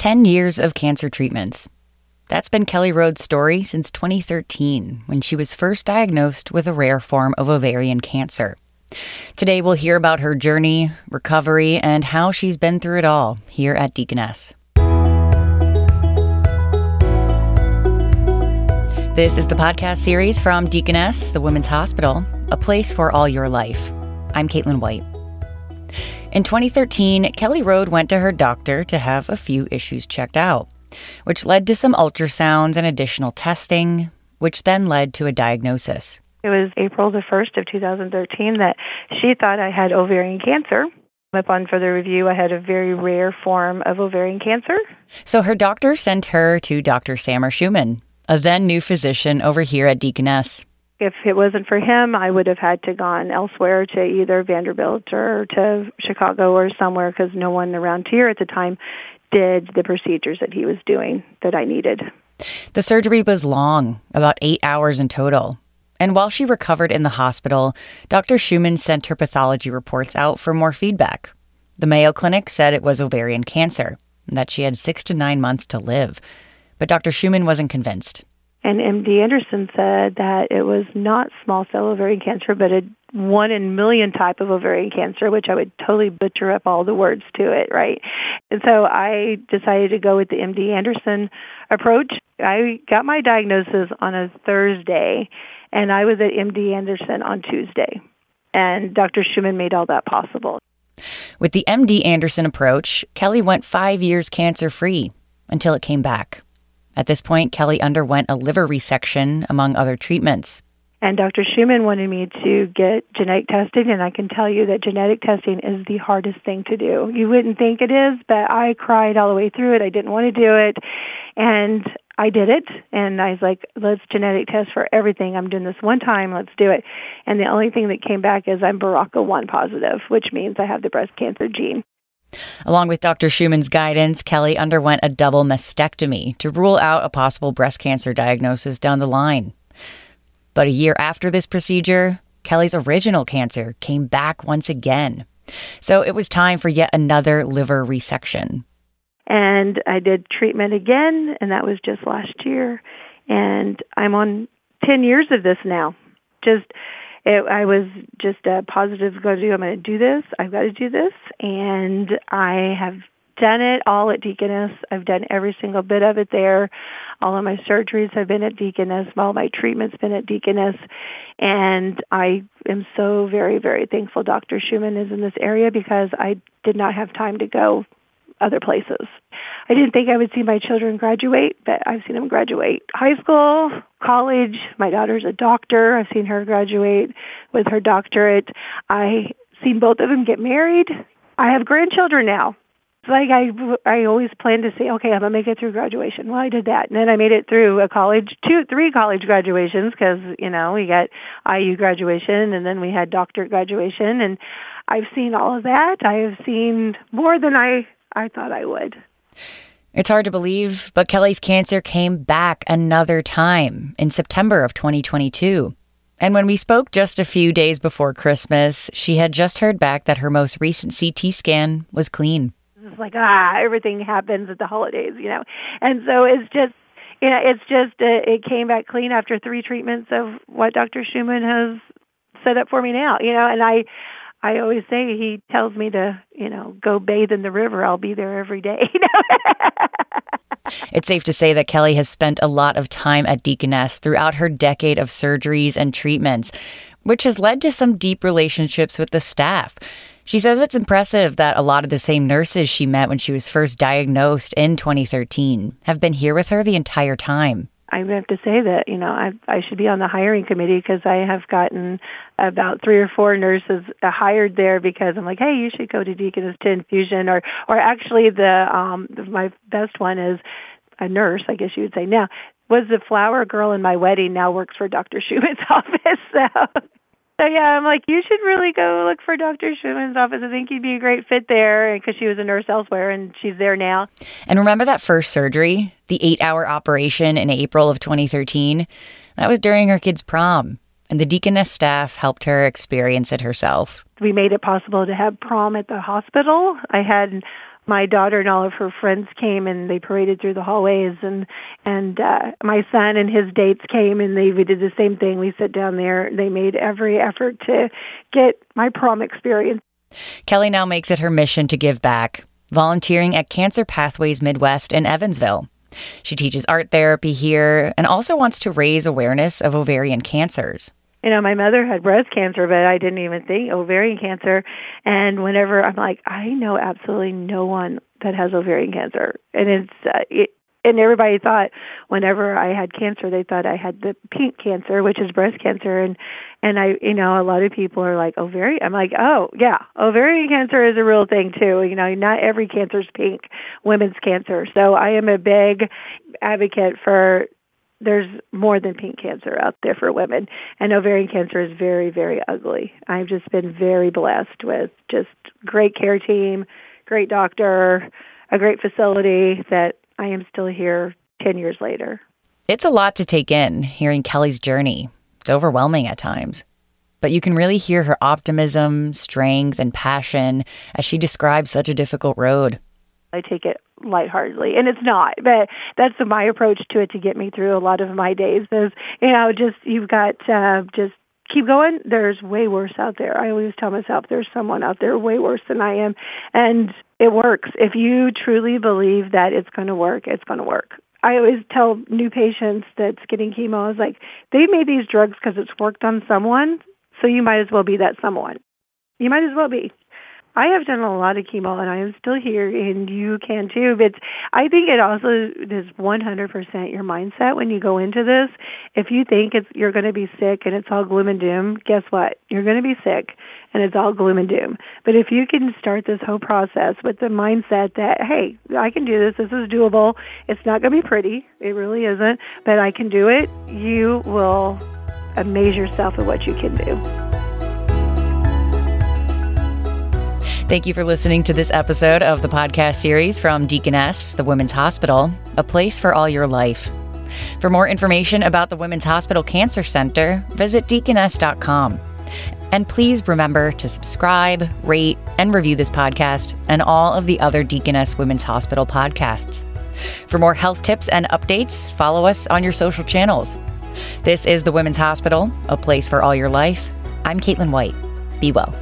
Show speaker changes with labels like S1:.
S1: 10 years of cancer treatments. That's been Kelly Rode's story since 2013, when she was first diagnosed with a rare form of ovarian cancer. Today, we'll hear about her journey, recovery, and how she's been through it all here at Deaconess. This is the podcast series from Deaconess, the Women's Hospital, a place for all your life. I'm Caitlin White. In 2013, Kelly Rode went to her doctor to have a few issues checked out, which led to some ultrasounds and additional testing, which then led to a diagnosis.
S2: It was April the 1st of 2013 that she thought I had ovarian cancer. Upon further review, I had a very rare form of ovarian cancer.
S1: So her doctor sent her to Dr. Samer Schumann, a then new physician over here at Deaconess
S2: if it wasn't for him, I would have had to gone elsewhere to either Vanderbilt or to Chicago or somewhere because no one around here at the time did the procedures that he was doing that I needed.
S1: The surgery was long, about eight hours in total. And while she recovered in the hospital, Dr. Schumann sent her pathology reports out for more feedback. The Mayo Clinic said it was ovarian cancer and that she had six to nine months to live. But Dr. Schumann wasn't convinced.
S2: And MD Anderson said that it was not small cell ovarian cancer, but a one in million type of ovarian cancer, which I would totally butcher up all the words to it, right? And so I decided to go with the MD Anderson approach. I got my diagnosis on a Thursday, and I was at MD Anderson on Tuesday. And Dr. Schumann made all that possible.
S1: With the MD Anderson approach, Kelly went five years cancer free until it came back. At this point, Kelly underwent a liver resection, among other treatments.
S2: And Dr. Schumann wanted me to get genetic testing, and I can tell you that genetic testing is the hardest thing to do. You wouldn't think it is, but I cried all the way through it. I didn't want to do it. And I did it, and I was like, let's genetic test for everything. I'm doing this one time, let's do it. And the only thing that came back is I'm BRCA1 positive, which means I have the breast cancer gene.
S1: Along with Dr. Schumann's guidance, Kelly underwent a double mastectomy to rule out a possible breast cancer diagnosis down the line. But a year after this procedure, Kelly's original cancer came back once again. So it was time for yet another liver resection.
S2: And I did treatment again, and that was just last year. And I'm on 10 years of this now. Just it, I was just a positive go to do. I'm going to do this. I've got to do this, and I have done it all at Deaconess. I've done every single bit of it there. All of my surgeries have been at Deaconess. All my treatments been at Deaconess, and I am so very very thankful Dr. Schumann is in this area because I did not have time to go other places. I didn't think I would see my children graduate, but I've seen them graduate high school, college. My daughter's a doctor. I've seen her graduate with her doctorate. I've seen both of them get married. I have grandchildren now. It's like I I always planned to say, okay, I'm gonna make it through graduation. Well, I did that, and then I made it through a college, two, three college graduations because you know we got IU graduation, and then we had doctorate graduation, and I've seen all of that. I have seen more than I I thought I would.
S1: It's hard to believe, but Kelly's cancer came back another time in September of 2022. And when we spoke just a few days before Christmas, she had just heard back that her most recent CT scan was clean.
S2: It's like, ah, everything happens at the holidays, you know. And so it's just, you know, it's just, uh, it came back clean after three treatments of what Dr. Schumann has set up for me now, you know, and I, I always say he tells me to, you know, go bathe in the river. I'll be there every day.
S1: it's safe to say that Kelly has spent a lot of time at Deaconess throughout her decade of surgeries and treatments, which has led to some deep relationships with the staff. She says it's impressive that a lot of the same nurses she met when she was first diagnosed in 2013 have been here with her the entire time.
S2: I have to say that you know I I should be on the hiring committee because I have gotten about three or four nurses hired there because I'm like, hey, you should go to Deaconess to infusion, or or actually the um my best one is a nurse, I guess you would say now was the flower girl in my wedding now works for Dr. Schumann's office. So so yeah, I'm like, you should really go look for Dr. Schumann's office. I think you'd be a great fit there because she was a nurse elsewhere and she's there now.
S1: And remember that first surgery, the eight-hour operation in April of 2013? That was during her kid's prom, and the Deaconess staff helped her experience it herself.
S2: We made it possible to have prom at the hospital. I had my daughter and all of her friends came and they paraded through the hallways and and uh my son and his dates came and they we did the same thing. We sat down there. They made every effort to get my prom experience.
S1: Kelly now makes it her mission to give back volunteering at cancer pathways midwest in evansville. She teaches art therapy here and also wants to raise awareness of ovarian cancers
S2: you know, my mother had breast cancer, but I didn't even think ovarian cancer. And whenever I'm like, I know absolutely no one that has ovarian cancer, and it's uh, it, and everybody thought whenever I had cancer, they thought I had the pink cancer, which is breast cancer, and and I, you know, a lot of people are like ovarian. I'm like, oh yeah, ovarian cancer is a real thing too. You know, not every cancer is pink, women's cancer. So I am a big advocate for there's more than pink cancer out there for women. And ovarian cancer is very very ugly. I've just been very blessed with just great care team great doctor a great facility that i am still here 10 years later.
S1: It's a lot to take in hearing kelly's journey. It's overwhelming at times. But you can really hear her optimism strength and passion as she describes such a difficult road.
S2: I take it lightheartedly and it's not but that's my approach to it to get me through a lot of my days is you know just you've got uh just keep going there's way worse out there i always tell myself there's someone out there way worse than i am and it works if you truly believe that it's going to work it's going to work I always tell new patients that's getting chemo, I was like, they made these drugs because it's worked on someone, so you might as well be that someone. You might as well be. I have done a lot of chemo and I am still here and you can too. But I think it also is 100% your mindset when you go into this. If you think it's you're going to be sick and it's all gloom and doom, guess what? You're going to be sick and it's all gloom and doom. But if you can start this whole process with the mindset that, hey, I can do this, this is doable, it's not going to be pretty, it really isn't, but I can do it, you will amaze yourself at what you can do.
S1: Thank you for listening to this episode of the podcast series from Deaconess, the Women's Hospital, a place for all your life. For more information about the Women's Hospital Cancer Center, visit deaconess.com. And please remember to subscribe, rate, and review this podcast and all of the other Deaconess Women's Hospital podcasts. For more health tips and updates, follow us on your social channels. This is the Women's Hospital, a place for all your life. I'm Caitlin White. Be well.